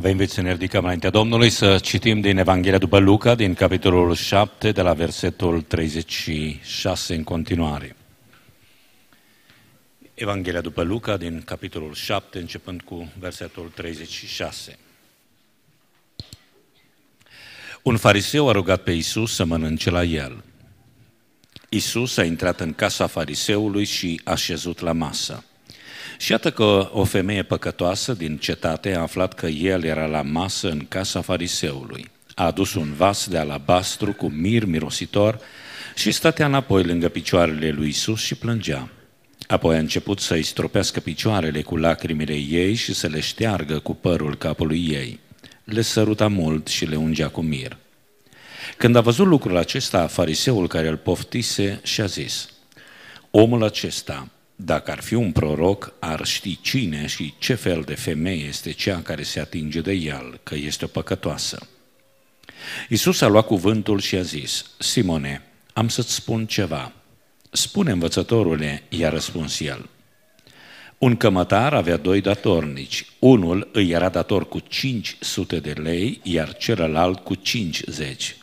Vă invit să ne ridicăm înaintea Domnului să citim din Evanghelia după Luca, din capitolul 7, de la versetul 36 în continuare. Evanghelia după Luca, din capitolul 7, începând cu versetul 36. Un fariseu a rugat pe Isus să mănânce la el. Isus a intrat în casa fariseului și a șezut la masă. Și iată că o femeie păcătoasă din cetate a aflat că el era la masă în casa fariseului. A adus un vas de alabastru cu mir mirositor și stătea înapoi lângă picioarele lui Isus și plângea. Apoi a început să-i stropească picioarele cu lacrimile ei și să le șteargă cu părul capului ei. Le săruta mult și le ungea cu mir. Când a văzut lucrul acesta, fariseul care îl poftise și-a zis, Omul acesta dacă ar fi un proroc, ar ști cine și ce fel de femeie este cea care se atinge de el, că este o păcătoasă. Isus a luat cuvântul și a zis, Simone, am să-ți spun ceva. Spune învățătorule, i-a răspuns el. Un cămătar avea doi datornici. Unul îi era dator cu 500 de lei, iar celălalt cu 50.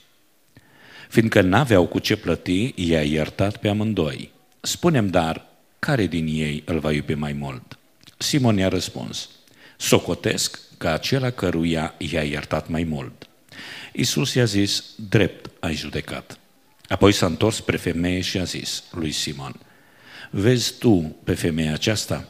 Fiindcă n-aveau cu ce plăti, i-a iertat pe amândoi. Spunem dar, care din ei îl va iubi mai mult? Simon i-a răspuns, socotesc că acela căruia i-a iertat mai mult. Isus i-a zis, drept ai judecat. Apoi s-a întors spre femeie și a zis lui Simon, vezi tu pe femeia aceasta?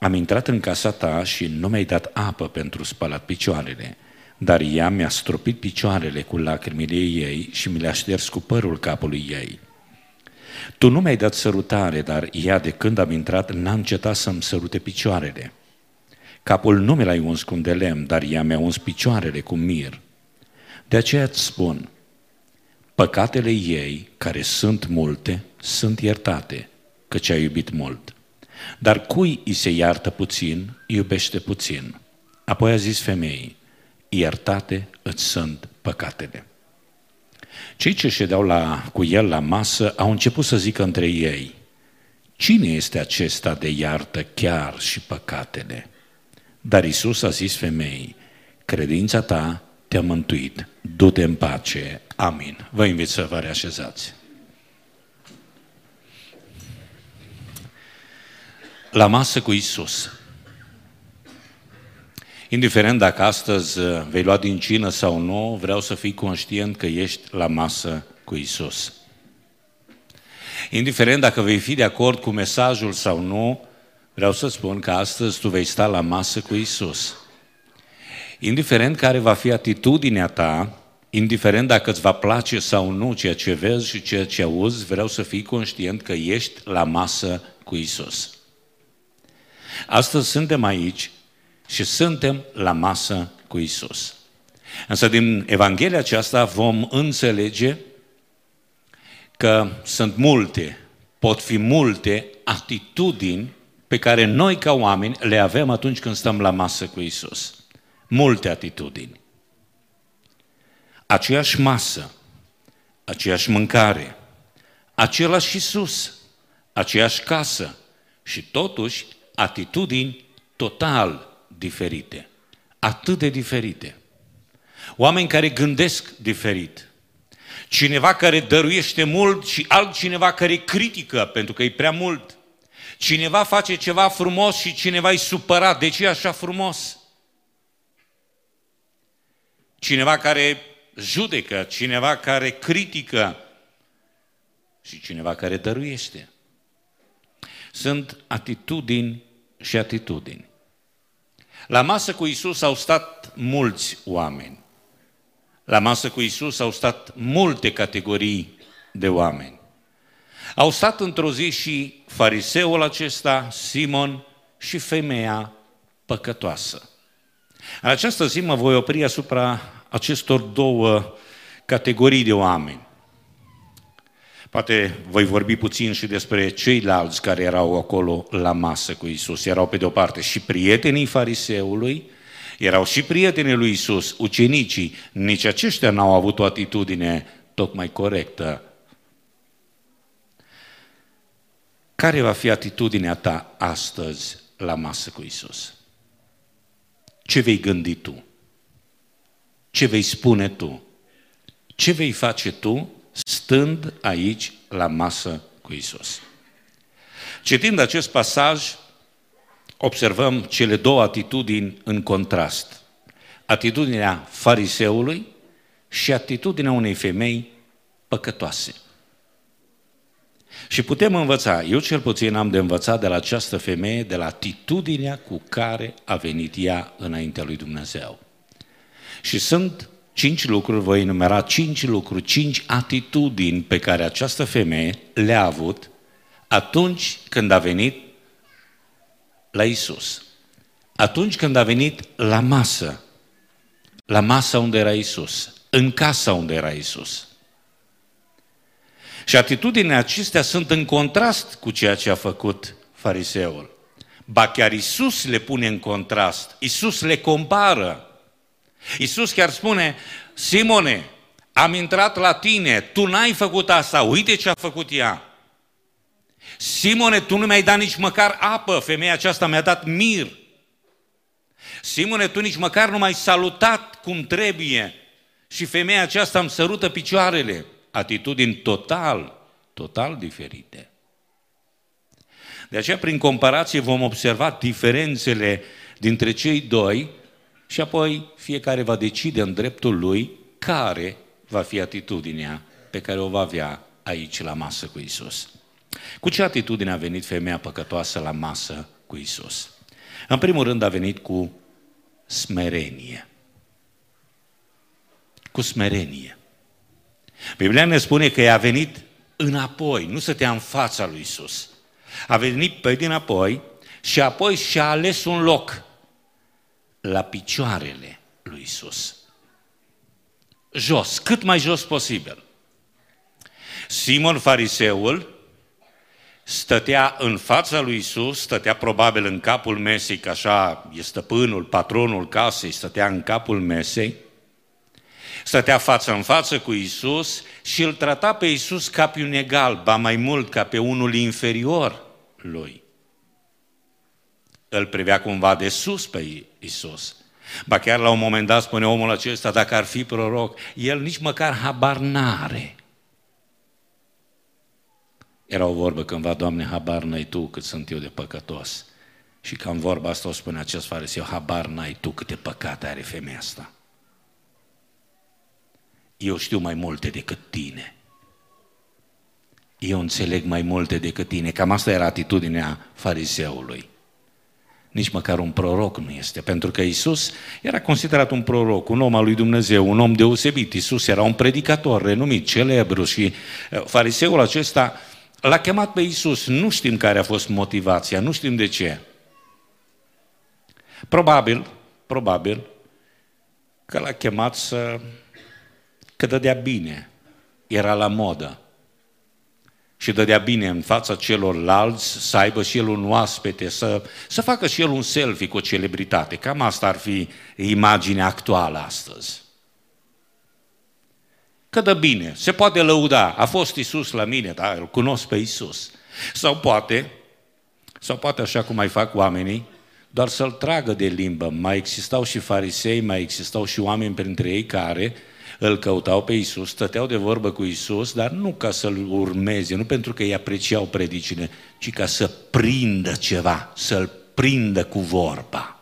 Am intrat în casa ta și nu mi-ai dat apă pentru spălat picioarele, dar ea mi-a stropit picioarele cu lacrimile ei și mi le-a șters cu părul capului ei. Tu nu mi-ai dat sărutare, dar ea de când am intrat n-a încetat să-mi sărute picioarele. Capul nu mi l-ai uns cu un de lemn, dar ea mi-a uns picioarele cu mir. De aceea îți spun, păcatele ei, care sunt multe, sunt iertate, căci a iubit mult. Dar cui îi se iartă puțin, iubește puțin. Apoi a zis femeii, iertate îți sunt păcatele. Cei ce ședeau la, cu el la masă au început să zică între ei, Cine este acesta de iartă chiar și păcatele? Dar Isus a zis femeii, credința ta te-a mântuit, du-te în pace, amin. Vă invit să vă reașezați. La masă cu Isus. Indiferent dacă astăzi uh, vei lua din cină sau nu, vreau să fii conștient că ești la masă cu Isus. Indiferent dacă vei fi de acord cu mesajul sau nu, vreau să spun că astăzi tu vei sta la masă cu Isus. Indiferent care va fi atitudinea ta, indiferent dacă îți va place sau nu ceea ce vezi și ceea ce auzi, vreau să fii conștient că ești la masă cu Isus. Astăzi suntem aici și suntem la masă cu Isus. Însă din Evanghelia aceasta vom înțelege că sunt multe, pot fi multe atitudini pe care noi ca oameni le avem atunci când stăm la masă cu Isus. Multe atitudini. Aceeași masă, aceeași mâncare, același Isus, aceeași casă și totuși atitudini total diferite. Atât de diferite. Oameni care gândesc diferit. Cineva care dăruiește mult și altcineva care critică pentru că e prea mult. Cineva face ceva frumos și cineva e supărat. De ce e așa frumos? Cineva care judecă, cineva care critică și cineva care dăruiește. Sunt atitudini și atitudini. La masă cu Isus au stat mulți oameni. La masă cu Isus au stat multe categorii de oameni. Au stat într-o zi și fariseul acesta, Simon, și femeia păcătoasă. În această zi mă voi opri asupra acestor două categorii de oameni. Poate voi vorbi puțin și despre ceilalți care erau acolo la masă cu Isus. Erau pe de o parte și prietenii fariseului, erau și prietenii lui Isus, ucenicii. Nici aceștia n-au avut o atitudine tocmai corectă. Care va fi atitudinea ta astăzi la masă cu Isus? ce vei gândi tu? Ce vei spune tu? Ce vei face tu stând aici la masă cu Isus? Citind acest pasaj, observăm cele două atitudini în contrast. Atitudinea fariseului și atitudinea unei femei păcătoase. Și putem învăța, eu cel puțin am de învățat de la această femeie, de la atitudinea cu care a venit ea înaintea lui Dumnezeu. Și sunt cinci lucruri, voi enumera cinci lucruri, cinci atitudini pe care această femeie le-a avut atunci când a venit la Isus. Atunci când a venit la masă, la masa unde era Isus, în casa unde era Isus. Și atitudinile acestea sunt în contrast cu ceea ce a făcut fariseul. Ba chiar Isus le pune în contrast, Isus le compară. Isus chiar spune, Simone, am intrat la tine, tu n-ai făcut asta, uite ce a făcut ea. Simone, tu nu mi-ai dat nici măcar apă, femeia aceasta mi-a dat mir. Simone, tu nici măcar nu m-ai salutat cum trebuie. Și femeia aceasta îmi sărută picioarele atitudini total, total diferite. De aceea, prin comparație, vom observa diferențele dintre cei doi și apoi fiecare va decide în dreptul lui care va fi atitudinea pe care o va avea aici la masă cu Isus. Cu ce atitudine a venit femeia păcătoasă la masă cu Isus? În primul rând a venit cu smerenie. Cu smerenie. Biblia ne spune că ea a venit înapoi, nu stătea în fața lui Isus. A venit pe dinapoi și apoi și-a ales un loc la picioarele lui Isus. Jos, cât mai jos posibil. Simon fariseul stătea în fața lui Isus, stătea probabil în capul mesei, că așa e stăpânul, patronul casei, stătea în capul mesei, stătea față în față cu Isus și îl trata pe Isus ca pe un egal, ba mai mult ca pe unul inferior lui. Îl privea cumva de sus pe Isus. Ba chiar la un moment dat spune omul acesta, dacă ar fi proroc, el nici măcar habar n-are. Era o vorbă cândva, Doamne, habar n-ai Tu cât sunt eu de păcătos. Și cam vorba asta o spune acest fariseu, habar n-ai Tu câte păcate are femeia asta eu știu mai multe decât tine. Eu înțeleg mai multe decât tine. Cam asta era atitudinea fariseului. Nici măcar un proroc nu este, pentru că Isus era considerat un proroc, un om al lui Dumnezeu, un om deosebit. Isus era un predicator renumit, celebru și uh, fariseul acesta l-a chemat pe Isus. Nu știm care a fost motivația, nu știm de ce. Probabil, probabil că l-a chemat să că dădea bine, era la modă. Și dădea bine în fața celorlalți să aibă și el un oaspete, să, să facă și el un selfie cu o celebritate. Cam asta ar fi imaginea actuală astăzi. Că dă bine, se poate lăuda, a fost Isus la mine, da, îl cunosc pe Isus. Sau poate, sau poate așa cum mai fac oamenii, doar să-l tragă de limbă. Mai existau și farisei, mai existau și oameni printre ei care îl căutau pe Isus, stăteau de vorbă cu Isus, dar nu ca să-l urmeze, nu pentru că îi apreciau predicile, ci ca să prindă ceva, să-l prindă cu vorba.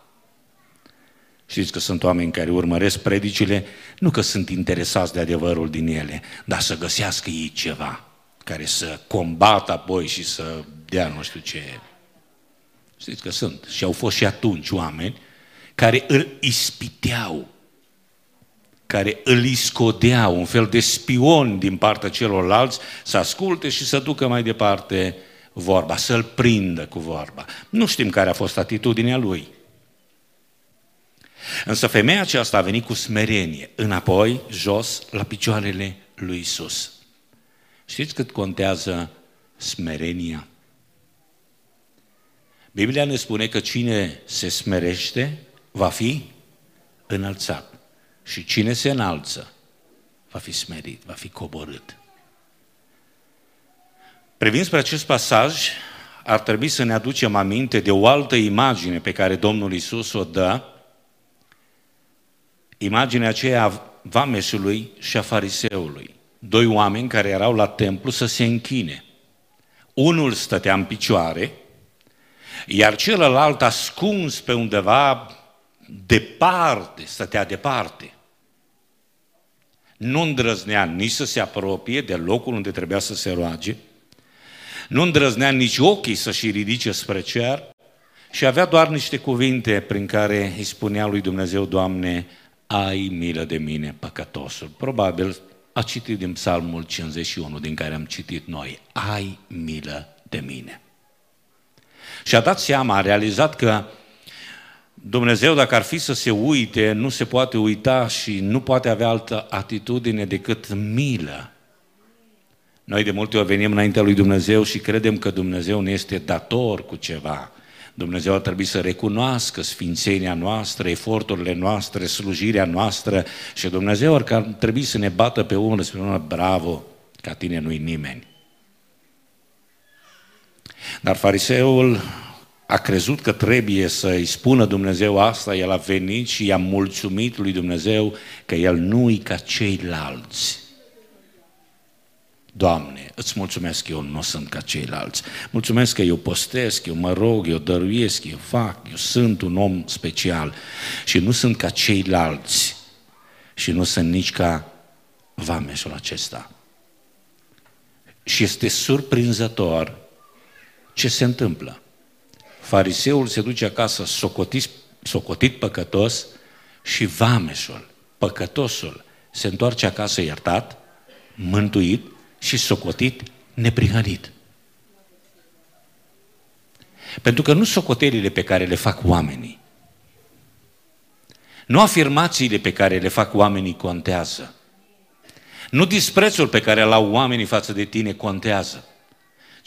Știți că sunt oameni care urmăresc predicile, nu că sunt interesați de adevărul din ele, dar să găsească ei ceva care să combată apoi și să dea nu știu ce. Știți că sunt. Și au fost și atunci oameni care îl ispiteau care îl iscodea, un fel de spion din partea celorlalți, să asculte și să ducă mai departe vorba, să-l prindă cu vorba. Nu știm care a fost atitudinea lui. Însă femeia aceasta a venit cu smerenie, înapoi, jos, la picioarele lui Isus. Știți cât contează smerenia? Biblia ne spune că cine se smerește va fi înălțat. Și cine se înalță va fi smerit, va fi coborât. Privind spre acest pasaj, ar trebui să ne aducem aminte de o altă imagine pe care Domnul Isus o dă imaginea aceea a vameșului și a fariseului. Doi oameni care erau la templu să se închine. Unul stătea în picioare, iar celălalt ascuns pe undeva departe, stătea departe. Nu îndrăznea nici să se apropie de locul unde trebuia să se roage, nu îndrăznea nici ochii să-și ridice spre cer și avea doar niște cuvinte prin care îi spunea lui Dumnezeu, Doamne, ai milă de mine, păcătosul. Probabil a citit din Psalmul 51, din care am citit noi, ai milă de mine. Și a dat seama, a realizat că Dumnezeu, dacă ar fi să se uite, nu se poate uita și nu poate avea altă atitudine decât milă. Noi de multe ori venim înaintea lui Dumnezeu și credem că Dumnezeu ne este dator cu ceva. Dumnezeu ar trebui să recunoască sfințenia noastră, eforturile noastre, slujirea noastră și Dumnezeu ar trebui să ne bată pe umăr și spună, bravo, ca tine nu-i nimeni. Dar fariseul a crezut că trebuie să-i spună Dumnezeu asta, el a venit și i-a mulțumit lui Dumnezeu că el nu-i ca ceilalți. Doamne, îți mulțumesc că eu nu sunt ca ceilalți. Mulțumesc că eu postesc, eu mă rog, eu dăruiesc, eu fac, eu sunt un om special și nu sunt ca ceilalți și nu sunt nici ca vameșul acesta. Și este surprinzător ce se întâmplă. Fariseul se duce acasă socotit, socotit păcătos și vameșul, păcătosul, se întoarce acasă iertat, mântuit și socotit neprihănit. Pentru că nu socotelile pe care le fac oamenii, nu afirmațiile pe care le fac oamenii contează. Nu disprețul pe care îl au oamenii față de tine contează.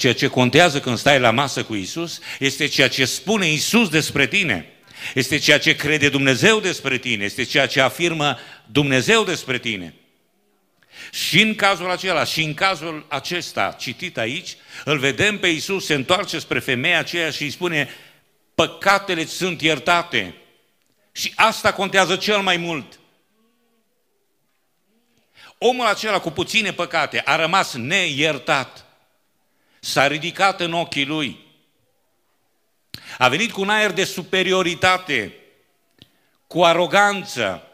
Ceea ce contează când stai la masă cu Isus este ceea ce spune Isus despre tine. Este ceea ce crede Dumnezeu despre tine, este ceea ce afirmă Dumnezeu despre tine. Și în cazul acela, și în cazul acesta citit aici, îl vedem pe Isus se întoarce spre femeia aceea și îi spune, păcatele sunt iertate. Și asta contează cel mai mult. Omul acela cu puține păcate a rămas neiertat. S-a ridicat în ochii lui. A venit cu un aer de superioritate, cu aroganță,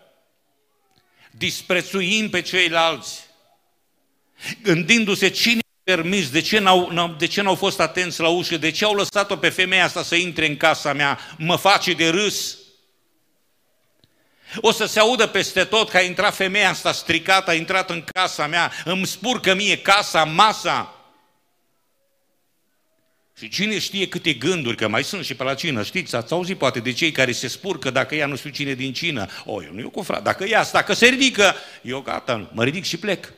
disprețuind pe ceilalți, gândindu-se cine a permis, de ce n-au, de ce n-au fost atenți la ușă, de ce au lăsat-o pe femeia asta să intre în casa mea, mă face de râs. O să se audă peste tot că a intrat femeia asta stricată, a intrat în casa mea, îmi spurcă mie casa, masa. Și cine știe câte gânduri, că mai sunt și pe la cină, știți, ați auzit poate de cei care se spurcă dacă ea nu știu cine din cină. O, eu nu eu cu frate, dacă ea asta, dacă se ridică, eu gata, mă ridic și plec.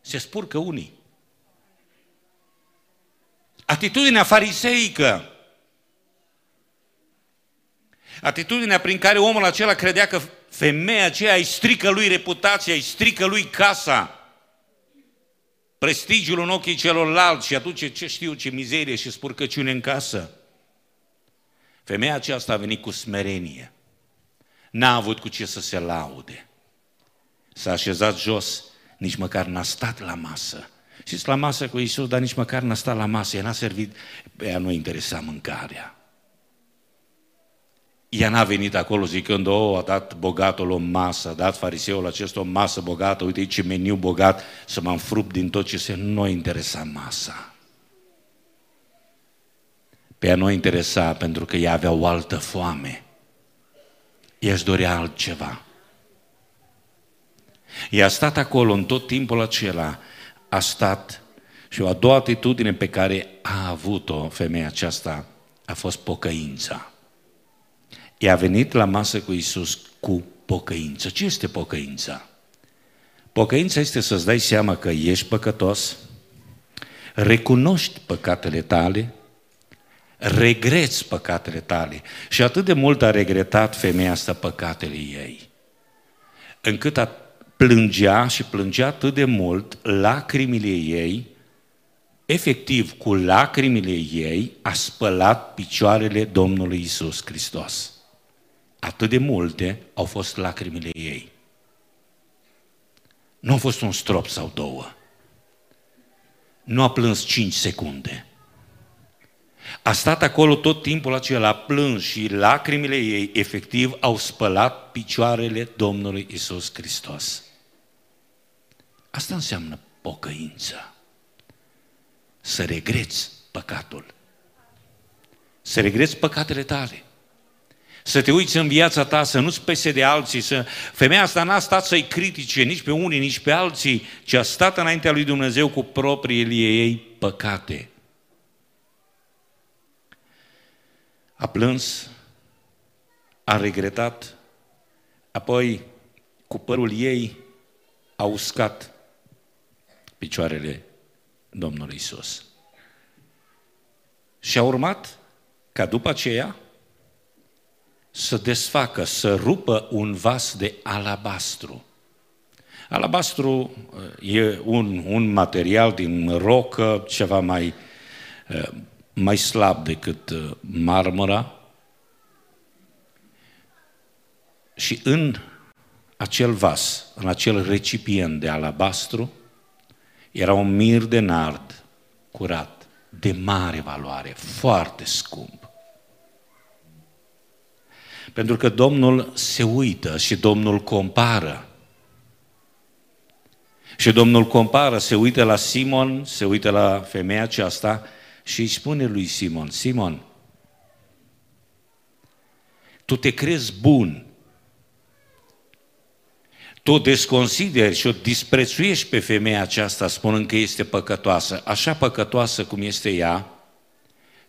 Se spurcă unii. Atitudinea fariseică, atitudinea prin care omul acela credea că femeia aceea îi strică lui reputația, îi strică lui casa, prestigiul în ochii celorlalți și aduce ce știu, ce mizerie și spurcăciune în casă. Femeia aceasta a venit cu smerenie. N-a avut cu ce să se laude. S-a așezat jos, nici măcar n-a stat la masă. Și la masă cu Isus, dar nici măcar n-a stat la masă, ea n-a servit, pe ea nu interesa mâncarea. Ea n-a venit acolo zicând, oh, a dat bogatul o masă, a dat fariseul acesta o masă bogată, uite ce meniu bogat, să mă înfrup din tot ce se nu interesa masa. Pe ea nu interesa pentru că ea avea o altă foame. Ea își dorea altceva. Ea a stat acolo în tot timpul acela, a stat și o a doua atitudine pe care a avut-o femeia aceasta a fost pocăința. Ea a venit la masă cu Isus cu pocăință. Ce este pocăința? Pocăința este să-ți dai seama că ești păcătos, recunoști păcatele tale, regreți păcatele tale. Și atât de mult a regretat femeia asta păcatele ei, încât a plângea și plângea atât de mult lacrimile ei, efectiv cu lacrimile ei a spălat picioarele Domnului Isus Hristos. Atât de multe au fost lacrimile ei. Nu a fost un strop sau două. Nu a plâns cinci secunde. A stat acolo tot timpul acela, a plâns și lacrimile ei efectiv au spălat picioarele Domnului Isus Hristos. Asta înseamnă pocăință. Să regreți păcatul. Să regreți păcatele tale. Să te uiți în viața ta, să nu-ți pese de alții, să... Femeia asta n-a stat să-i critique nici pe unii, nici pe alții, ci a stat înaintea lui Dumnezeu cu propriile ei păcate. A plâns, a regretat, apoi cu părul ei a uscat picioarele Domnului Isus. Și a urmat ca după aceea să desfacă, să rupă un vas de alabastru. Alabastru uh, e un, un material din rocă, ceva mai, uh, mai slab decât uh, marmura. Și în acel vas, în acel recipient de alabastru, era un mir de nard curat, de mare valoare, foarte scump. Pentru că Domnul se uită și Domnul compară. Și Domnul compară, se uită la Simon, se uită la femeia aceasta și îi spune lui Simon, Simon, tu te crezi bun, tu desconsideri și o disprețuiești pe femeia aceasta spunând că este păcătoasă, așa păcătoasă cum este ea,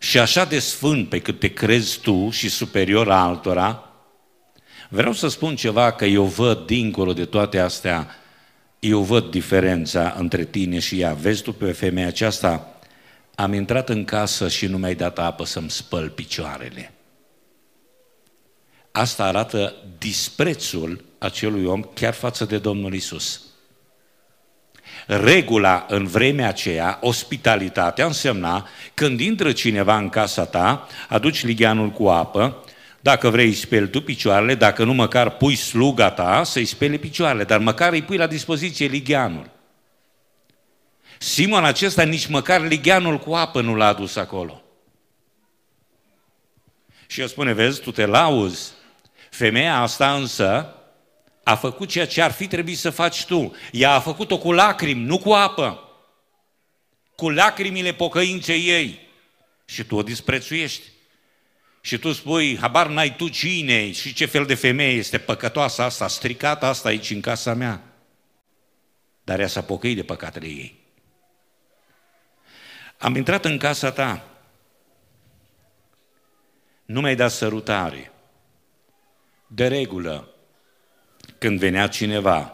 și așa de sfânt pe cât te crezi tu și superior altora, vreau să spun ceva că eu văd dincolo de toate astea, eu văd diferența între tine și ea. Vezi tu pe femeia aceasta, am intrat în casă și nu mi-ai dat apă să-mi spăl picioarele. Asta arată disprețul acelui om chiar față de Domnul Isus. Regula în vremea aceea, ospitalitatea, însemna când intră cineva în casa ta, aduci ligheanul cu apă, dacă vrei îi speli tu picioarele, dacă nu măcar pui sluga ta să-i spele picioarele, dar măcar îi pui la dispoziție ligheanul. Simon acesta nici măcar ligheanul cu apă nu l-a adus acolo. Și el spune, vezi, tu te lauzi. Femeia asta însă a făcut ceea ce ar fi trebuit să faci tu. Ea a făcut-o cu lacrimi, nu cu apă. Cu lacrimile pocăinței ei. Și tu o disprețuiești. Și tu spui, habar n-ai tu cine și ce fel de femeie este păcătoasă asta, stricată asta aici în casa mea. Dar ea s-a pocăit de păcatele ei. Am intrat în casa ta. Nu mi-ai dat sărutare. De regulă, când venea cineva.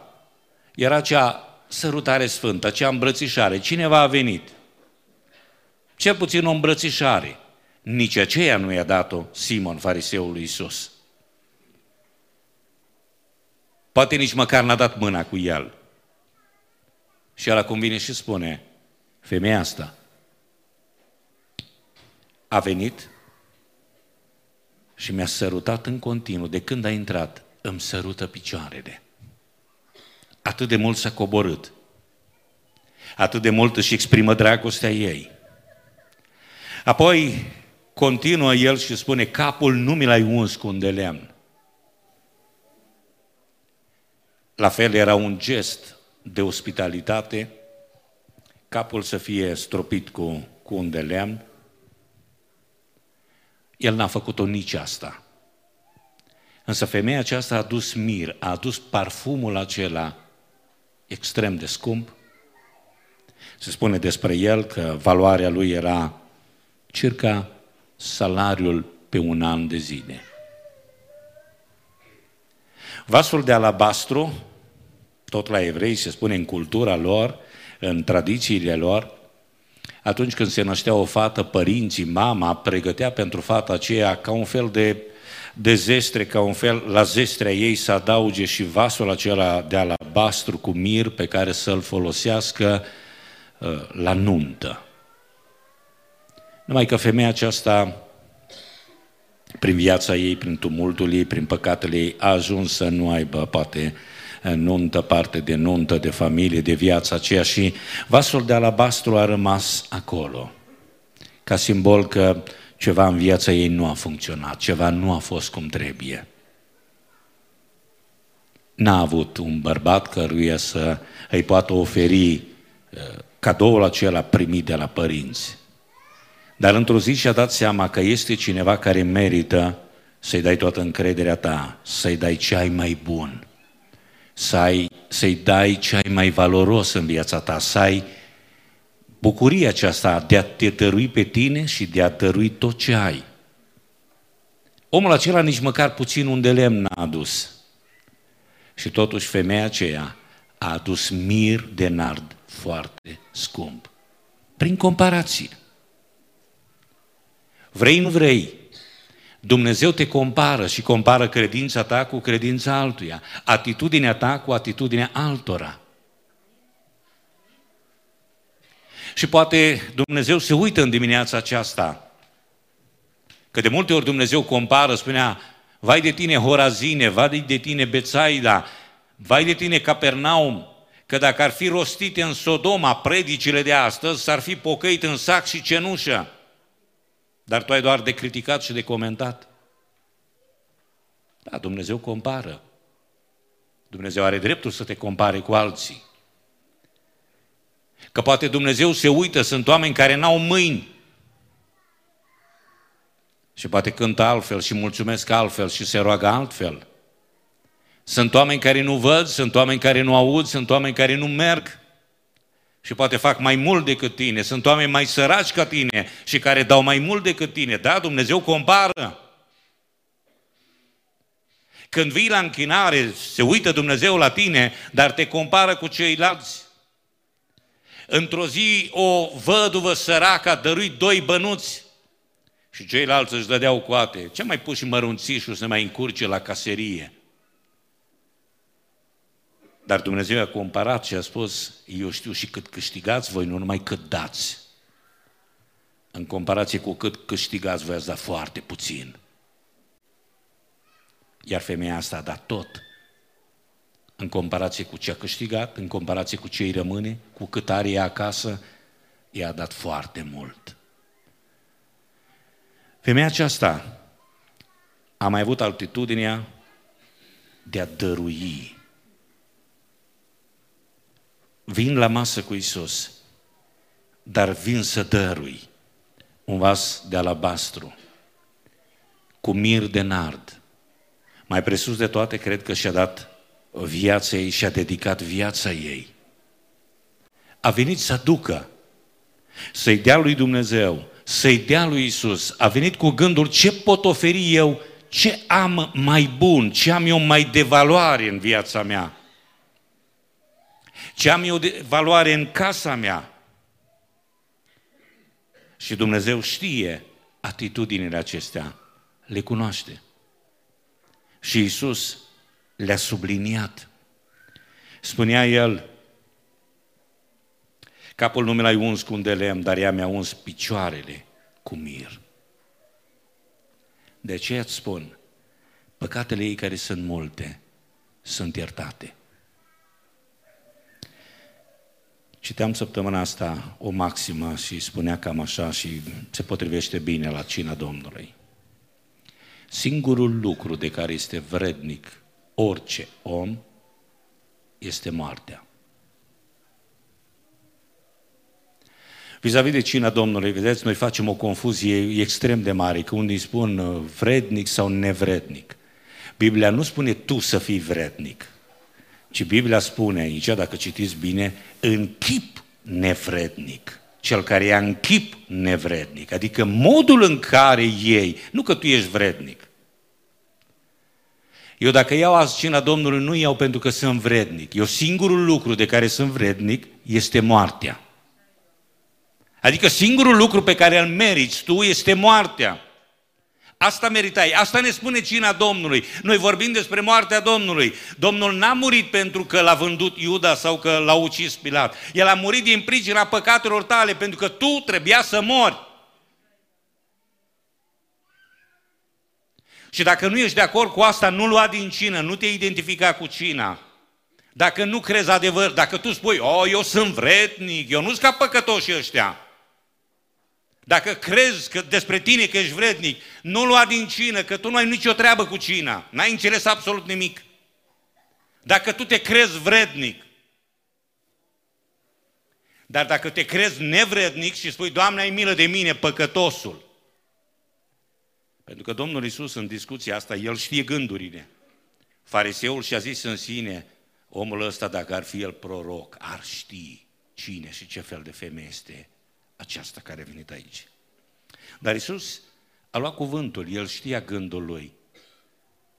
Era acea sărutare sfântă, acea îmbrățișare. Cineva a venit. Cel puțin o îmbrățișare. Nici aceea nu i-a dat-o Simon, fariseul lui Isus. Poate nici măcar n-a dat mâna cu el. Și el acum vine și spune, femeia asta a venit și mi-a sărutat în continuu de când a intrat îmi sărută picioarele. Atât de mult s-a coborât. Atât de mult își exprimă dragostea ei. Apoi continuă el și spune, capul nu mi l-ai uns cu un de lemn. La fel era un gest de ospitalitate, capul să fie stropit cu, cu un de lemn. El n-a făcut-o nici asta. Însă femeia aceasta a adus mir, a adus parfumul acela extrem de scump. Se spune despre el că valoarea lui era circa salariul pe un an de zile. Vasul de alabastru, tot la evrei se spune în cultura lor, în tradițiile lor, atunci când se năștea o fată, părinții, mama pregătea pentru fata aceea ca un fel de de zestre, ca un fel, la zestrea ei să adauge și vasul acela de alabastru cu mir pe care să-l folosească uh, la nuntă. Numai că femeia aceasta, prin viața ei, prin tumultul ei, prin păcatele ei, a ajuns să nu aibă, poate, nuntă, parte de nuntă, de familie, de viața aceea și vasul de alabastru a rămas acolo, ca simbol că ceva în viața ei nu a funcționat, ceva nu a fost cum trebuie. N-a avut un bărbat căruia să îi poată oferi uh, cadoul acela primit de la părinți. Dar într-o zi și-a dat seama că este cineva care merită să-i dai toată încrederea ta, să-i dai ce ai mai bun, să ai, să-i dai ce ai mai valoros în viața ta, să ai bucuria aceasta de a te dărui pe tine și de a dărui tot ce ai. Omul acela nici măcar puțin un de lemn n-a adus. Și totuși femeia aceea a adus mir de nard foarte scump. Prin comparație. Vrei, nu vrei, Dumnezeu te compară și compară credința ta cu credința altuia, atitudinea ta cu atitudinea altora. Și poate Dumnezeu se uită în dimineața aceasta, că de multe ori Dumnezeu compară, spunea, vai de tine Horazine, vai de tine Bețaida, vai de tine Capernaum, că dacă ar fi rostite în Sodoma predicile de astăzi, s-ar fi pocăit în sac și cenușă. Dar tu ai doar de criticat și de comentat. Da, Dumnezeu compară. Dumnezeu are dreptul să te compare cu alții. Că poate Dumnezeu se uită, sunt oameni care n-au mâini. Și poate cântă altfel și mulțumesc altfel și se roagă altfel. Sunt oameni care nu văd, sunt oameni care nu aud, sunt oameni care nu merg și poate fac mai mult decât tine. Sunt oameni mai săraci ca tine și care dau mai mult decât tine. Da, Dumnezeu compară. Când vii la închinare, se uită Dumnezeu la tine, dar te compară cu ceilalți. Într-o zi, o văduvă săracă a dăruit doi bănuți și ceilalți își dădeau coate. Ce mai pus și mărunțișul să mai încurce la caserie? Dar Dumnezeu a comparat și a spus, eu știu și cât câștigați voi, nu numai cât dați. În comparație cu cât câștigați, voi ați dat foarte puțin. Iar femeia asta a dat tot. În comparație cu ce a câștigat, în comparație cu ce îi rămâne, cu cât are ea acasă, i a dat foarte mult. Femeia aceasta a mai avut altitudinea de a dărui vin la masă cu Isus, dar vin să dărui un vas de alabastru cu mir de nard. Mai presus de toate, cred că și-a dat viața ei și-a dedicat viața ei. A venit să ducă, să-i dea lui Dumnezeu, să-i dea lui Isus. A venit cu gândul ce pot oferi eu, ce am mai bun, ce am eu mai de valoare în viața mea ce am eu de valoare în casa mea. Și Dumnezeu știe atitudinile acestea, le cunoaște. Și Isus le-a subliniat. Spunea El, capul nu mi l-ai uns cu un de lemn, dar ea mi-a uns picioarele cu mir. De aceea îți spun, păcatele ei care sunt multe, sunt iertate. Citeam săptămâna asta o maximă și spunea cam așa și se potrivește bine la cina Domnului. Singurul lucru de care este vrednic orice om este moartea. Vis-a-vis de cina Domnului, vedeți, noi facem o confuzie extrem de mare, că unii spun uh, vrednic sau nevrednic. Biblia nu spune tu să fii vrednic. Ci Biblia spune aici, dacă citiți bine, în chip nevrednic. Cel care ia în chip nevrednic. Adică modul în care ei, nu că tu ești vrednic. Eu dacă iau azi cina Domnului, nu iau pentru că sunt vrednic. Eu singurul lucru de care sunt vrednic este moartea. Adică singurul lucru pe care îl meriți tu este moartea. Asta meritai. Asta ne spune cina Domnului. Noi vorbim despre moartea Domnului. Domnul n-a murit pentru că l-a vândut Iuda sau că l-a ucis Pilat. El a murit din pricina păcatelor tale, pentru că tu trebuia să mori. Și dacă nu ești de acord cu asta, nu lua din cină, nu te identifica cu cina. Dacă nu crezi adevăr, dacă tu spui, o, oh, eu sunt vrednic, eu nu sunt ca păcătoși ăștia. Dacă crezi că despre tine că ești vrednic, nu lua din cină, că tu nu ai nicio treabă cu cina. N-ai înțeles absolut nimic. Dacă tu te crezi vrednic, dar dacă te crezi nevrednic și spui, Doamne, ai milă de mine, păcătosul. Pentru că Domnul Isus în discuția asta, El știe gândurile. Fariseul și-a zis în sine, omul ăsta, dacă ar fi el proroc, ar ști cine și ce fel de femeie este aceasta care a venit aici. Dar Isus a luat cuvântul, el știa gândul lui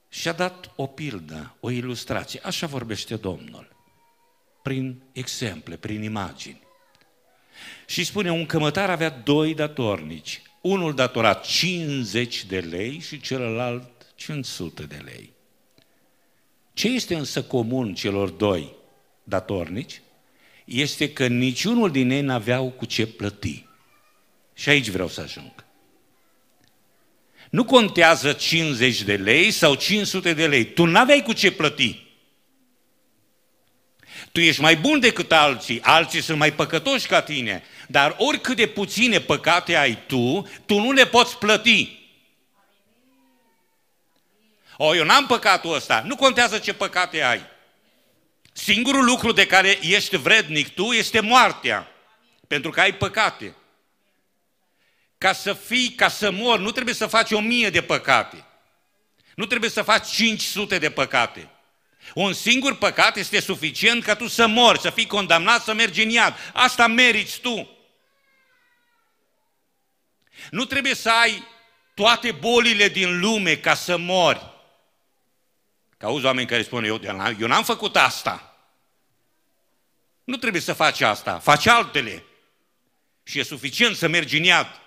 și a dat o pildă, o ilustrație. Așa vorbește Domnul, prin exemple, prin imagini. Și spune, un cămătar avea doi datornici. Unul datora 50 de lei și celălalt 500 de lei. Ce este însă comun celor doi datornici? Este că niciunul din ei n-aveau cu ce plăti. Și aici vreau să ajung. Nu contează 50 de lei sau 500 de lei. Tu n-aveai cu ce plăti. Tu ești mai bun decât alții, alții sunt mai păcătoși ca tine, dar oricât de puține păcate ai tu, tu nu le poți plăti. O, eu n-am păcatul ăsta. Nu contează ce păcate ai. Singurul lucru de care ești vrednic tu este moartea. Pentru că ai păcate. Ca să fii, ca să mor, nu trebuie să faci o mie de păcate. Nu trebuie să faci 500 de păcate. Un singur păcat este suficient ca tu să mori, să fii condamnat, să mergi în iad. Asta meriți tu. Nu trebuie să ai toate bolile din lume ca să mori. Că auzi oameni care spun, eu, eu n-am făcut asta. Nu trebuie să faci asta, faci altele. Și e suficient să mergi în iad.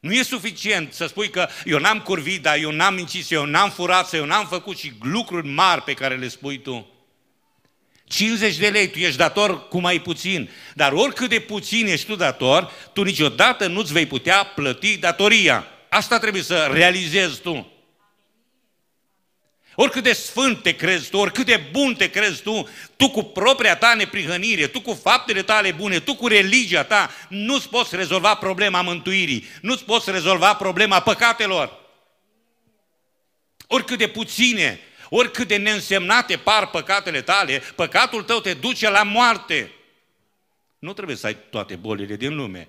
Nu e suficient să spui că eu n-am curvit, dar eu n-am mințit, eu n-am furat, eu n-am făcut și lucruri mari pe care le spui tu. 50 de lei, tu ești dator cu mai puțin, dar oricât de puțin ești tu dator, tu niciodată nu-ți vei putea plăti datoria. Asta trebuie să realizezi tu. Oricât de sfânt te crezi tu, oricât de bun te crezi tu, tu cu propria ta neprihănire, tu cu faptele tale bune, tu cu religia ta, nu-ți poți rezolva problema mântuirii, nu-ți poți rezolva problema păcatelor. Oricât de puține, oricât de neînsemnate par păcatele tale, păcatul tău te duce la moarte. Nu trebuie să ai toate bolile din lume.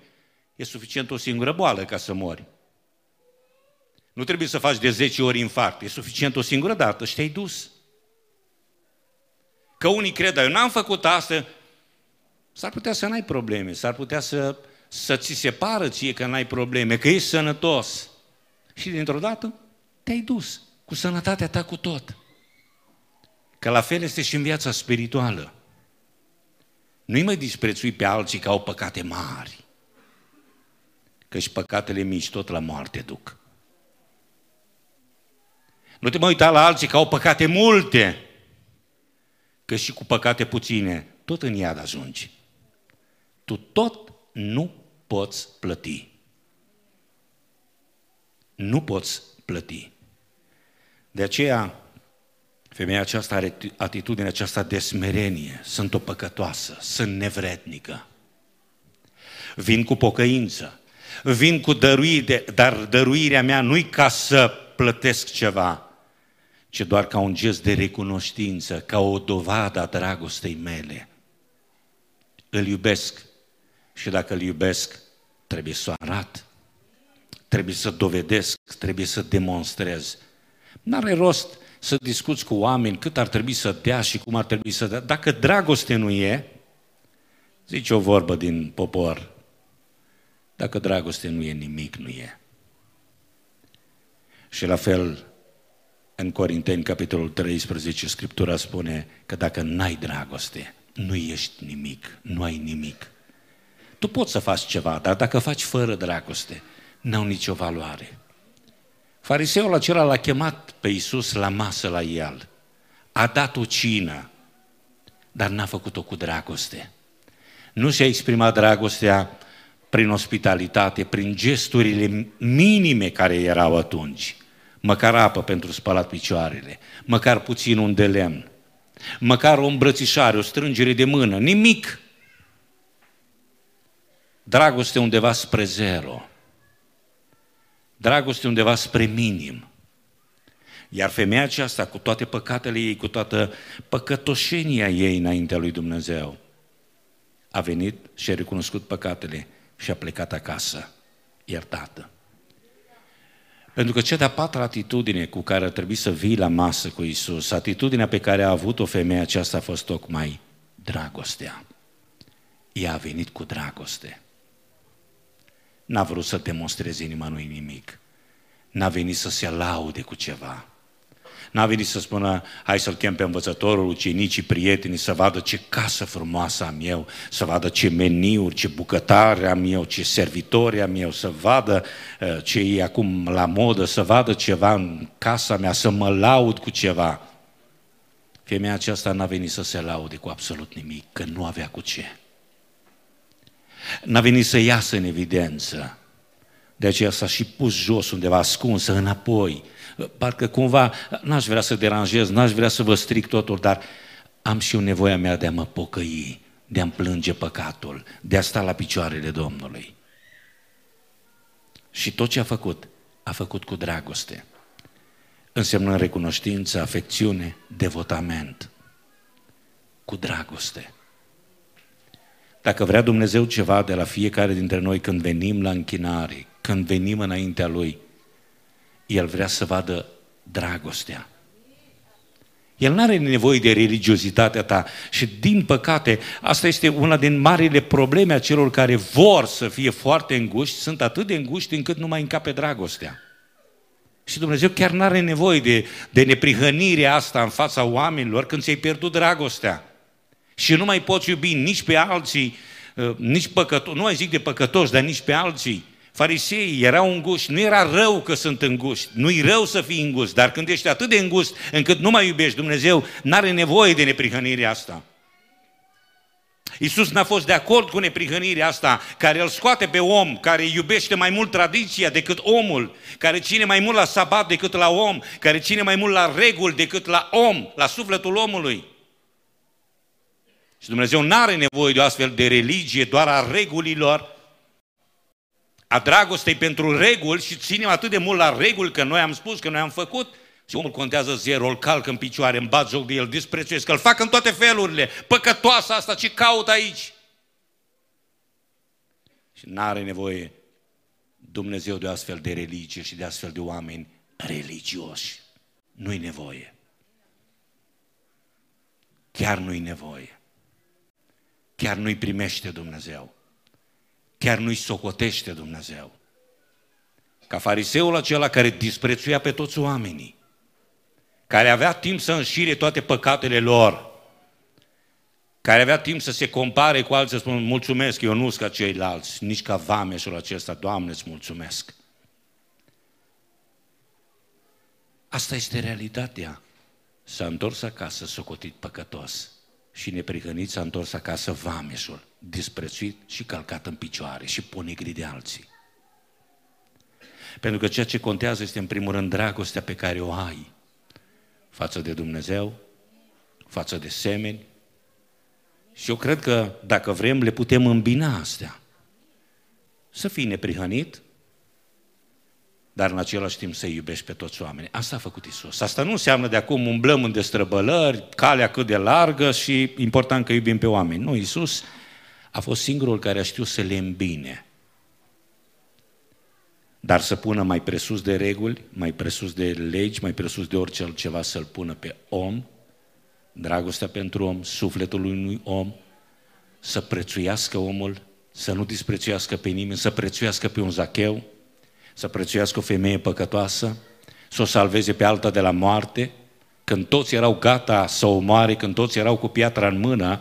E suficient o singură boală ca să mori. Nu trebuie să faci de 10 ori infarct, e suficient o singură dată și te-ai dus. Că unii cred, eu n-am făcut asta, s-ar putea să n-ai probleme, s-ar putea să, să ți se pară ție că n-ai probleme, că ești sănătos. Și dintr-o dată te-ai dus cu sănătatea ta cu tot. Că la fel este și în viața spirituală. Nu-i mai disprețui pe alții că au păcate mari. Că și păcatele mici tot la moarte duc. Nu te mai uita la alții că au păcate multe, că și cu păcate puține, tot în iad ajungi. Tu tot nu poți plăti. Nu poți plăti. De aceea, femeia aceasta are atitudinea aceasta de smerenie. Sunt o păcătoasă, sunt nevrednică. Vin cu pocăință, vin cu dăruire, dar dăruirea mea nu-i ca să plătesc ceva, ci doar ca un gest de recunoștință, ca o dovadă a dragostei mele. Îl iubesc și dacă îl iubesc, trebuie să o arat, trebuie să dovedesc, trebuie să demonstrez. N-are rost să discuți cu oameni cât ar trebui să dea și cum ar trebui să dea. Dacă dragoste nu e, zice o vorbă din popor, dacă dragoste nu e, nimic nu e. Și la fel, în Corinteni, capitolul 13, Scriptura spune că dacă n-ai dragoste, nu ești nimic, nu ai nimic. Tu poți să faci ceva, dar dacă faci fără dragoste, n-au nicio valoare. Fariseul acela l-a chemat pe Iisus la masă la el. A dat o cină, dar n-a făcut-o cu dragoste. Nu și-a exprimat dragostea prin ospitalitate, prin gesturile minime care erau atunci măcar apă pentru spălat picioarele, măcar puțin un de lemn. Măcar o îmbrățișare, o strângere de mână, nimic. Dragoste undeva spre zero. Dragoste undeva spre minim. Iar femeia aceasta, cu toate păcatele ei, cu toată păcătoșenia ei înaintea lui Dumnezeu, a venit și a recunoscut păcatele și a plecat acasă, iertată. Pentru că cea de-a patra atitudine cu care ar trebui să vii la masă cu Isus, atitudinea pe care a avut-o femeia aceasta a fost tocmai dragostea. Ea a venit cu dragoste. N-a vrut să demonstreze nimănui nimic. N-a venit să se laude cu ceva. N-a venit să spună, hai să-l chem pe învățătorul, ucenicii, prietenii, să vadă ce casă frumoasă am eu, să vadă ce meniuri, ce bucătare am eu, ce servitori am eu, să vadă uh, ce e acum la modă, să vadă ceva în casa mea, să mă laud cu ceva. Femeia aceasta n-a venit să se laude cu absolut nimic, că nu avea cu ce. N-a venit să iasă în evidență. De aceea s-a și pus jos undeva, ascunsă, înapoi, parcă cumva n-aș vrea să deranjez, n-aș vrea să vă stric totul, dar am și eu nevoia mea de a mă pocăi, de a-mi plânge păcatul, de a sta la picioarele Domnului. Și tot ce a făcut, a făcut cu dragoste. Însemnând recunoștință, afecțiune, devotament. Cu dragoste. Dacă vrea Dumnezeu ceva de la fiecare dintre noi când venim la închinare, când venim înaintea Lui, el vrea să vadă dragostea. El nu are nevoie de religiozitatea ta și, din păcate, asta este una din marile probleme a celor care vor să fie foarte înguști, sunt atât de înguști încât nu mai încape dragostea. Și Dumnezeu chiar nu are nevoie de, de neprihănirea asta în fața oamenilor când ți-ai pierdut dragostea. Și nu mai poți iubi nici pe alții, uh, nici păcătoși, nu mai zic de păcătoși, dar nici pe alții, Fariseii erau înguși, nu era rău că sunt înguși, nu-i rău să fii îngust, dar când ești atât de îngust încât nu mai iubești Dumnezeu, n-are nevoie de neprihănirea asta. Iisus n-a fost de acord cu neprihănirea asta, care îl scoate pe om, care iubește mai mult tradiția decât omul, care ține mai mult la sabat decât la om, care ține mai mult la reguli decât la om, la sufletul omului. Și Dumnezeu nu are nevoie de o astfel de religie doar a regulilor, a dragostei pentru reguli și ținem atât de mult la reguli că noi am spus, că noi am făcut, și omul contează zero, îl calcă în picioare, îmi bat joc de el, disprețuiesc, că îl fac în toate felurile. Păcătoasa asta, ce caut aici? Și n-are nevoie Dumnezeu de astfel de religie și de astfel de oameni religioși. Nu-i nevoie. Chiar nu-i nevoie. Chiar nu-i primește Dumnezeu chiar nu-i socotește Dumnezeu. Ca fariseul acela care disprețuia pe toți oamenii, care avea timp să înșire toate păcatele lor, care avea timp să se compare cu alții, să spună, mulțumesc, eu nu sunt ca ceilalți, nici ca vameșul acesta, Doamne, îți mulțumesc. Asta este realitatea. S-a întors acasă socotit păcătos și neprihănit s-a întors acasă vameșul disprețuit și calcat în picioare și ponegrit de alții. Pentru că ceea ce contează este în primul rând dragostea pe care o ai față de Dumnezeu, față de semeni. Și eu cred că dacă vrem le putem îmbina astea. Să fii neprihănit, dar în același timp să iubești pe toți oamenii. Asta a făcut Isus. Asta nu înseamnă de acum umblăm în destrăbălări, calea cât de largă și important că iubim pe oameni. Nu, Isus a fost singurul care a știut să le îmbine. Dar să pună mai presus de reguli, mai presus de legi, mai presus de orice altceva, să-l pună pe om, dragostea pentru om, sufletul unui om, să prețuiască omul, să nu disprețuiască pe nimeni, să prețuiască pe un zacheu, să prețuiască o femeie păcătoasă, să o salveze pe alta de la moarte, când toți erau gata să o moare, când toți erau cu piatra în mână,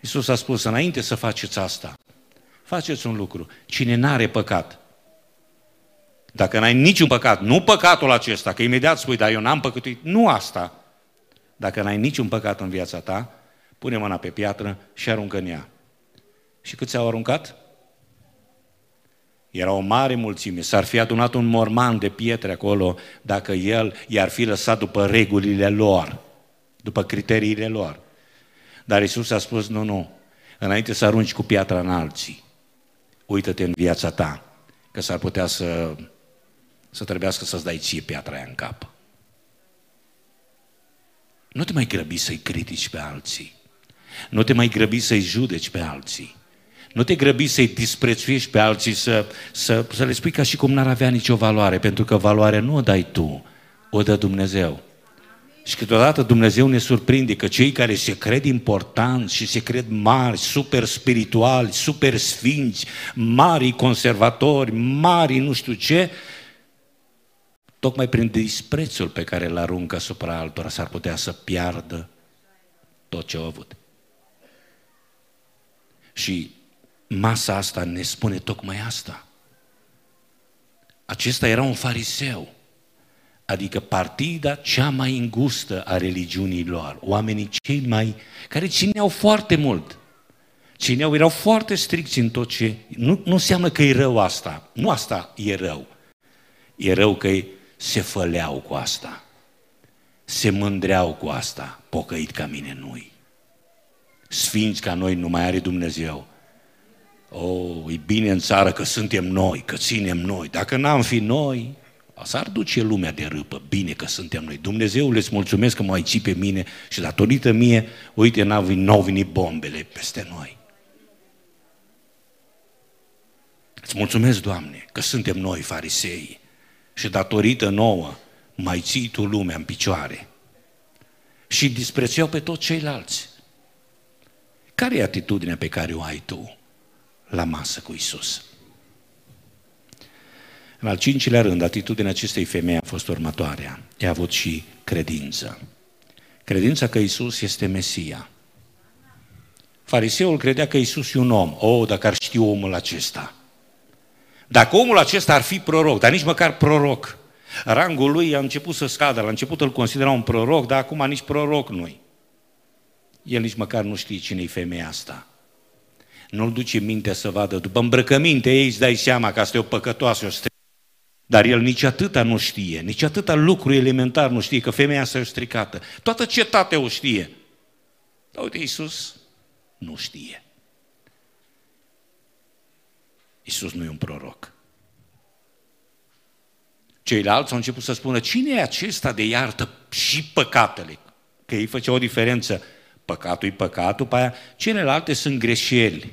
Iisus a spus, înainte să faceți asta, faceți un lucru. Cine n-are păcat, dacă n-ai niciun păcat, nu păcatul acesta, că imediat spui, dar eu n-am păcătuit, nu asta. Dacă n-ai niciun păcat în viața ta, pune mâna pe piatră și aruncă în ea. Și cât au aruncat? Era o mare mulțime, s-ar fi adunat un morman de pietre acolo dacă el i-ar fi lăsat după regulile lor după criteriile lor. Dar Isus a spus, nu, nu, înainte să arunci cu piatra în alții, uită-te în viața ta, că s-ar putea să, să trebuiască să-ți dai ție piatra aia în cap. Nu te mai grăbi să-i critici pe alții. Nu te mai grăbi să-i judeci pe alții. Nu te grăbi să-i disprețuiești pe alții, să, să, să le spui ca și cum n-ar avea nicio valoare, pentru că valoarea nu o dai tu, o dă Dumnezeu. Și câteodată Dumnezeu ne surprinde că cei care se cred importanți și se cred mari, super spirituali, super sfinți, mari conservatori, mari nu știu ce, tocmai prin disprețul pe care îl aruncă asupra altora s-ar putea să piardă tot ce au avut. Și masa asta ne spune tocmai asta. Acesta era un fariseu, adică partida cea mai îngustă a religiunii lor, oamenii cei mai, care țineau foarte mult, țineau, erau foarte stricți în tot ce, nu, nu înseamnă că e rău asta, nu asta e rău, e rău că se făleau cu asta, se mândreau cu asta, pocăit ca mine nu-i. Sfinți ca noi nu mai are Dumnezeu, Oh, e bine în țară că suntem noi, că ținem noi. Dacă n-am fi noi, s-ar duce lumea de râpă. Bine că suntem noi. Dumnezeu îți mulțumesc că mă ai pe mine și datorită mie, uite, n-au venit, n-au venit bombele peste noi. Îți mulțumesc, Doamne, că suntem noi farisei și datorită nouă mai ții Tu lumea în picioare. Și disprețuiau pe toți ceilalți. Care e atitudinea pe care o ai tu? La masă cu Isus. În al cincilea rând, atitudinea acestei femei a fost următoarea. Ea a avut și credință. Credința că Isus este Mesia. Fariseul credea că Isus e un om. Oh, dacă ar ști omul acesta. Dacă omul acesta ar fi proroc, dar nici măcar proroc, rangul lui a început să scadă. La început îl considera un proroc, dar acum nici proroc nu-i. El nici măcar nu știe cine e femeia asta nu-l duce mintea să vadă. După îmbrăcăminte ei îți dai seama că asta e o păcătoasă, o strică. Dar el nici atâta nu știe, nici atâta lucru elementar nu știe, că femeia asta e stricată. Toată cetatea o știe. Dar uite, Iisus nu știe. Iisus nu e un proroc. Ceilalți au început să spună, cine e acesta de iartă și păcatele? Că ei făceau o diferență. Păcatul e păcatul, pe aia celelalte sunt greșeli.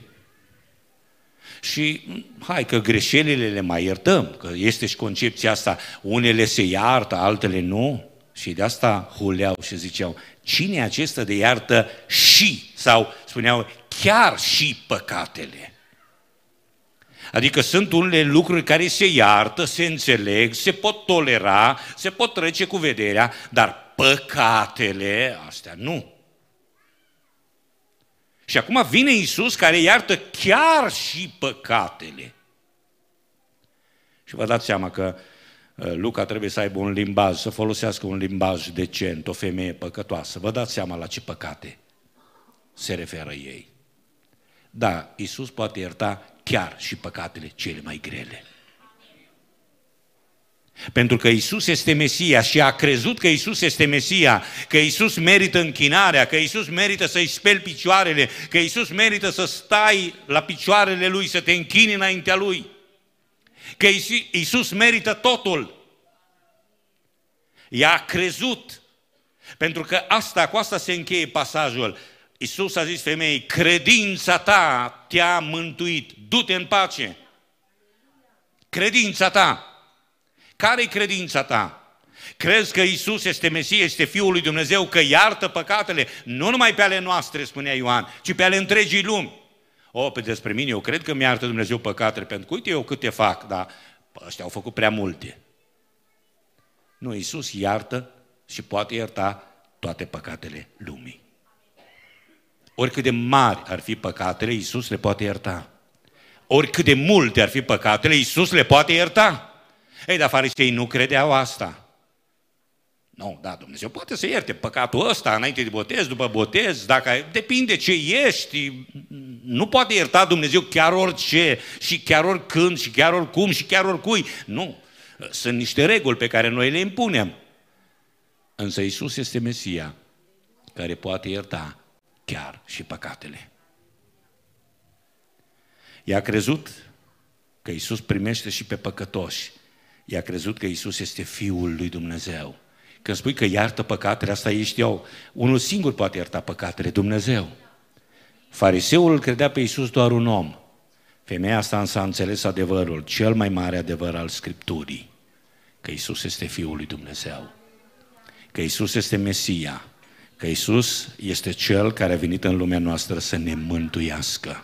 Și hai că greșelile le mai iertăm, că este și concepția asta, unele se iartă, altele nu. Și de asta huleau și ziceau, cine acesta de iartă și, sau spuneau, chiar și păcatele. Adică sunt unele lucruri care se iartă, se înțeleg, se pot tolera, se pot trece cu vederea, dar păcatele, astea nu. Și acum vine Isus care iartă chiar și păcatele. Și vă dați seama că uh, Luca trebuie să aibă un limbaj, să folosească un limbaj decent, o femeie păcătoasă. Vă dați seama la ce păcate se referă ei. Da, Isus poate ierta chiar și păcatele cele mai grele. Pentru că Isus este Mesia și a crezut că Isus este Mesia, că Isus merită închinarea, că Isus merită să-i speli picioarele, că Isus merită să stai la picioarele Lui, să te închini înaintea Lui, că Isus merită totul. Ea a crezut, pentru că asta, cu asta se încheie pasajul. Isus a zis femeii, credința ta te-a mântuit, du-te în pace. Credința ta. Care-i credința ta? Crezi că Isus este Mesie, este Fiul lui Dumnezeu, că iartă păcatele, nu numai pe ale noastre, spunea Ioan, ci pe ale întregii lumi. O, pe despre mine, eu cred că mi-iartă Dumnezeu păcatele, pentru că uite eu câte fac, dar ăștia au făcut prea multe. Nu, Isus iartă și poate ierta toate păcatele lumii. Oricât de mari ar fi păcatele, Isus le poate ierta. Oricât de multe ar fi păcatele, Isus le poate ierta. Ei, dar farisei nu credeau asta. Nu, da, Dumnezeu poate să ierte păcatul ăsta înainte de botez, după botez, dacă depinde ce ești, nu poate ierta Dumnezeu chiar orice și chiar oricând și chiar oricum și chiar oricui. Nu, sunt niște reguli pe care noi le impunem. Însă Isus este Mesia care poate ierta chiar și păcatele. Ea a crezut că Isus primește și pe păcătoși. Ea a crezut că Isus este Fiul lui Dumnezeu. Când spui că iartă păcatele, asta ești eu. Unul singur poate ierta păcatele, Dumnezeu. Fariseul îl credea pe Isus doar un om. Femeia asta însă a înțeles adevărul, cel mai mare adevăr al Scripturii, că Isus este Fiul lui Dumnezeu, că Isus este Mesia, că Isus este Cel care a venit în lumea noastră să ne mântuiască.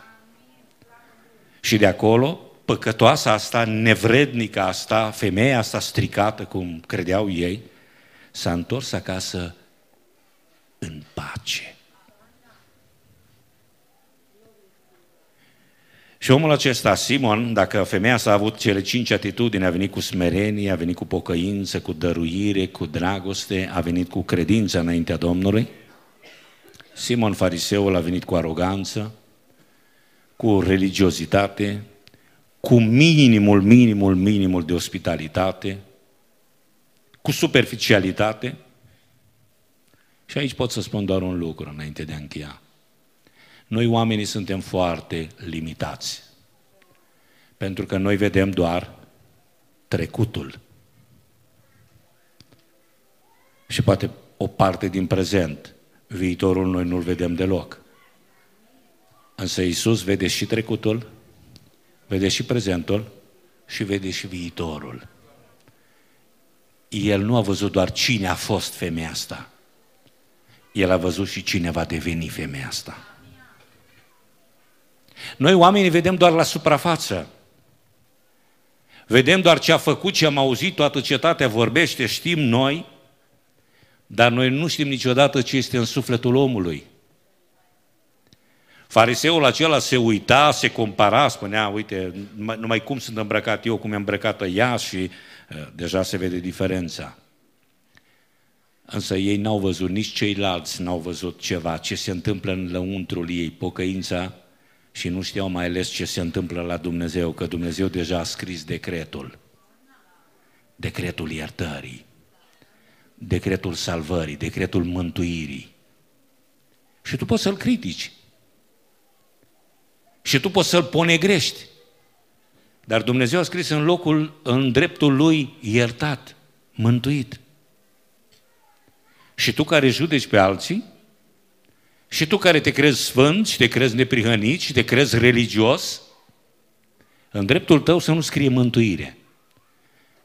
Și de acolo, păcătoasa asta, nevrednică asta, femeia asta stricată, cum credeau ei, s-a întors acasă în pace. Și omul acesta, Simon, dacă femeia s-a avut cele cinci atitudini, a venit cu smerenie, a venit cu pocăință, cu dăruire, cu dragoste, a venit cu credință înaintea Domnului, Simon fariseul a venit cu aroganță, cu religiozitate, cu minimul, minimul, minimul de ospitalitate, cu superficialitate. Și aici pot să spun doar un lucru înainte de a încheia. Noi oamenii suntem foarte limitați. Pentru că noi vedem doar trecutul. Și poate o parte din prezent. Viitorul noi nu-l vedem deloc. Însă Isus vede și trecutul, vede și prezentul și vede și viitorul. El nu a văzut doar cine a fost femeia asta. El a văzut și cine va deveni femeia asta. Noi oamenii vedem doar la suprafață. Vedem doar ce a făcut, ce am auzit, toată cetatea vorbește, știm noi, dar noi nu știm niciodată ce este în sufletul omului. Fariseul acela se uita, se compara, spunea, uite, numai cum sunt îmbrăcat eu, cum e îmbrăcată ea și uh, deja se vede diferența. Însă ei n-au văzut, nici ceilalți n-au văzut ceva, ce se întâmplă în lăuntrul ei, pocăința și nu știau mai ales ce se întâmplă la Dumnezeu, că Dumnezeu deja a scris decretul. Decretul iertării, decretul salvării, decretul mântuirii. Și tu poți să-l critici. Și tu poți să-l ponegrești. Dar Dumnezeu a scris în locul, în dreptul lui, iertat, mântuit. Și tu care judeci pe alții, și tu care te crezi sfânt și te crezi neprihănit și te crezi religios, în dreptul tău să nu scrie mântuire.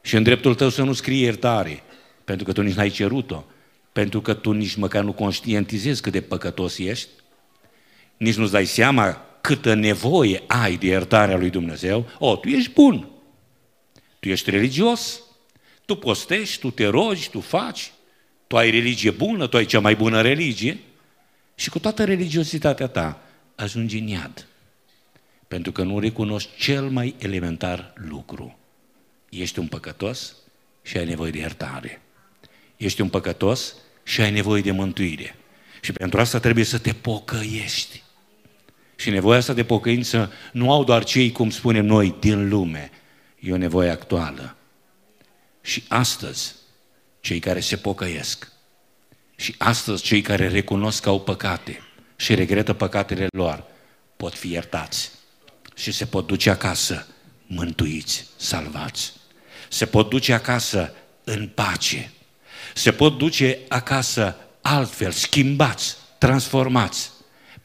Și în dreptul tău să nu scrie iertare, pentru că tu nici n-ai cerut-o, pentru că tu nici măcar nu conștientizezi cât de păcătos ești, nici nu-ți dai seama câtă nevoie ai de iertarea lui Dumnezeu. O, tu ești bun, tu ești religios, tu postești, tu te rogi, tu faci, tu ai religie bună, tu ai cea mai bună religie, și cu toată religiositatea ta ajungi în iad. Pentru că nu recunoști cel mai elementar lucru. Ești un păcătos și ai nevoie de iertare. Ești un păcătos și ai nevoie de mântuire. Și pentru asta trebuie să te pocăiești. Și nevoia asta de pocăință nu au doar cei, cum spunem noi, din lume. E o nevoie actuală. Și astăzi, cei care se pocăiesc, și astăzi cei care recunosc că au păcate și regretă păcatele lor pot fi iertați și se pot duce acasă mântuiți, salvați. Se pot duce acasă în pace. Se pot duce acasă altfel, schimbați, transformați.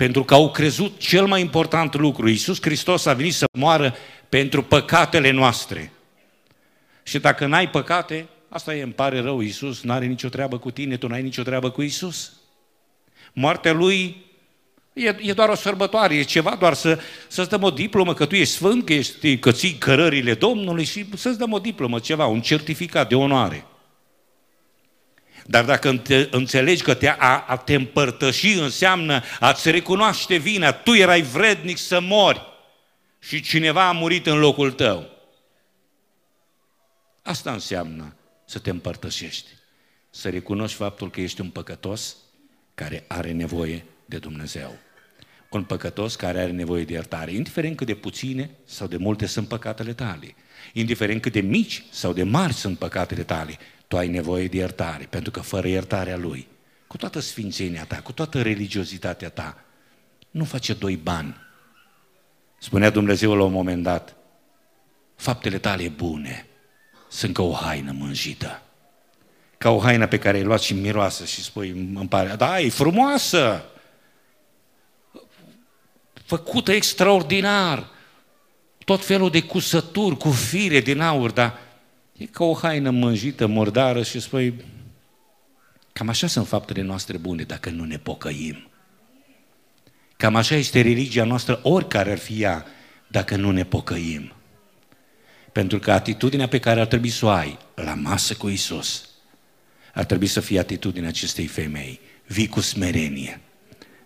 Pentru că au crezut cel mai important lucru. Iisus Hristos a venit să moară pentru păcatele noastre. Și dacă n-ai păcate, Asta e, îmi pare rău, Iisus nu are nicio treabă cu tine, tu n-ai nicio treabă cu Iisus. Moartea Lui e, e doar o sărbătoare, e ceva doar să, să-ți dăm o diplomă că tu ești sfânt, că, ești, că ții cărările Domnului și să-ți dăm o diplomă, ceva, un certificat de onoare. Dar dacă te, înțelegi că te, a, a te împărtăși înseamnă a-ți recunoaște vina, tu erai vrednic să mori și cineva a murit în locul tău. Asta înseamnă să te împărtășești, să recunoști faptul că ești un păcătos care are nevoie de Dumnezeu. Un păcătos care are nevoie de iertare, indiferent cât de puține sau de multe sunt păcatele tale, indiferent cât de mici sau de mari sunt păcatele tale, tu ai nevoie de iertare, pentru că fără iertarea Lui, cu toată sfințenia ta, cu toată religiozitatea ta, nu face doi bani. Spunea Dumnezeu la un moment dat, faptele tale bune sunt ca o haină mânjită. Ca o haină pe care ai luat și miroasă și spui, îmi pare, da, e frumoasă, făcută extraordinar, tot felul de cusături cu fire din aur, dar e ca o haină mânjită, murdară și spui, cam așa sunt faptele noastre bune dacă nu ne pocăim. Cam așa este religia noastră, oricare ar fi ea, dacă nu ne pocăim. Pentru că atitudinea pe care ar trebui să o ai la masă cu Isus, ar trebui să fie atitudinea acestei femei. Vii cu smerenie.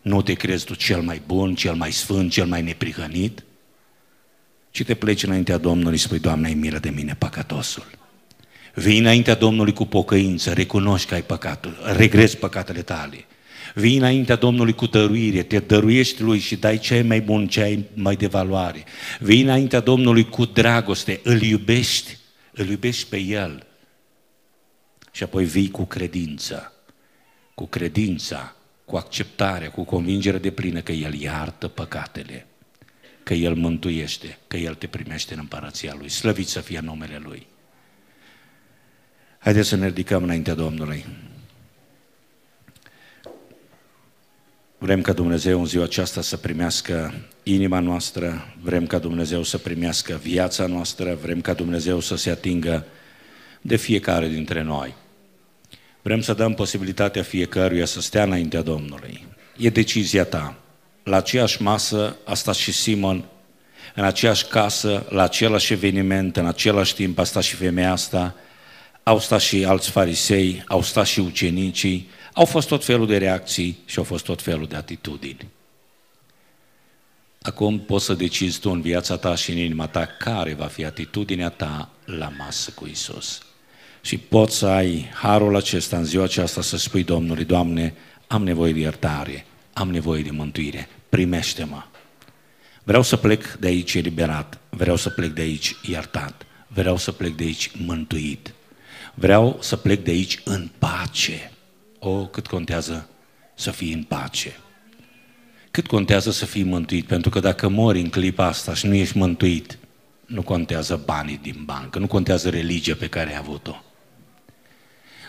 Nu te crezi tu cel mai bun, cel mai sfânt, cel mai neprihănit, ci te pleci înaintea Domnului și spui, Doamne, ai milă de mine, păcătosul. Vii înaintea Domnului cu pocăință, recunoști că ai păcatul, regrezi păcatele tale. Vii înaintea Domnului cu dăruire, te dăruiești Lui și dai ce mai bun, ce mai de valoare. Vii înaintea Domnului cu dragoste, îl iubești, îl iubești pe El. Și apoi vii cu credință, cu credința, cu acceptarea, cu convingerea de plină că El iartă păcatele, că El mântuiește, că El te primește în împărăția Lui. Slăvit să fie numele Lui. Haideți să ne ridicăm înaintea Domnului. Vrem ca Dumnezeu în ziua aceasta să primească inima noastră, vrem ca Dumnezeu să primească viața noastră, vrem ca Dumnezeu să se atingă de fiecare dintre noi. Vrem să dăm posibilitatea fiecăruia să stea înaintea Domnului. E decizia ta. La aceeași masă a stat și Simon, în aceeași casă, la același eveniment, în același timp a stat și femeia asta, au stat și alți farisei, au stat și ucenicii, au fost tot felul de reacții și au fost tot felul de atitudini. Acum poți să decizi tu în viața ta și în inima ta care va fi atitudinea ta la masă cu Isus. Și poți să ai harul acesta în ziua aceasta să spui Domnului, Doamne, am nevoie de iertare, am nevoie de mântuire, primește-mă. Vreau să plec de aici eliberat, vreau să plec de aici iertat, vreau să plec de aici mântuit, vreau să plec de aici în pace. O, cât contează să fii în pace. Cât contează să fii mântuit? Pentru că dacă mori în clipa asta și nu ești mântuit, nu contează banii din bancă, nu contează religia pe care ai avut-o.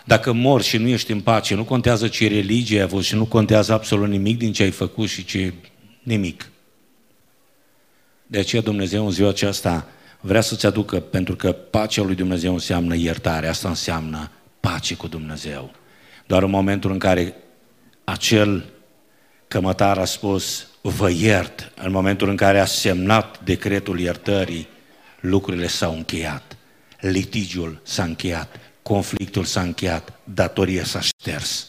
Dacă mori și nu ești în pace, nu contează ce religie ai avut și nu contează absolut nimic din ce ai făcut și ce... nimic. De aceea Dumnezeu în ziua aceasta vrea să-ți aducă, pentru că pacea lui Dumnezeu înseamnă iertare, asta înseamnă pace cu Dumnezeu. Doar în momentul în care acel cămătar a spus, vă iert, în momentul în care a semnat decretul iertării, lucrurile s-au încheiat, litigiul s-a încheiat, conflictul s-a încheiat, datoria s-a șters.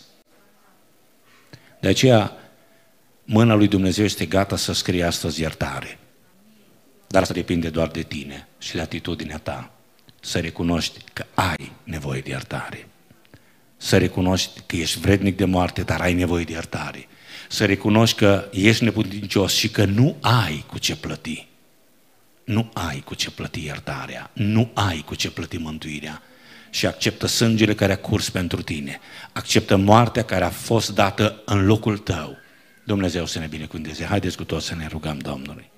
De aceea, mâna lui Dumnezeu este gata să scrie astăzi iertare. Dar asta depinde doar de tine și de atitudinea ta. Să recunoști că ai nevoie de iertare. Să recunoști că ești vrednic de moarte, dar ai nevoie de iertare. Să recunoști că ești neputincios și că nu ai cu ce plăti. Nu ai cu ce plăti iertarea. Nu ai cu ce plăti mântuirea. Și acceptă sângele care a curs pentru tine. Acceptă moartea care a fost dată în locul tău. Dumnezeu să ne binecuvânteze. Haideți cu toți să ne rugăm Domnului.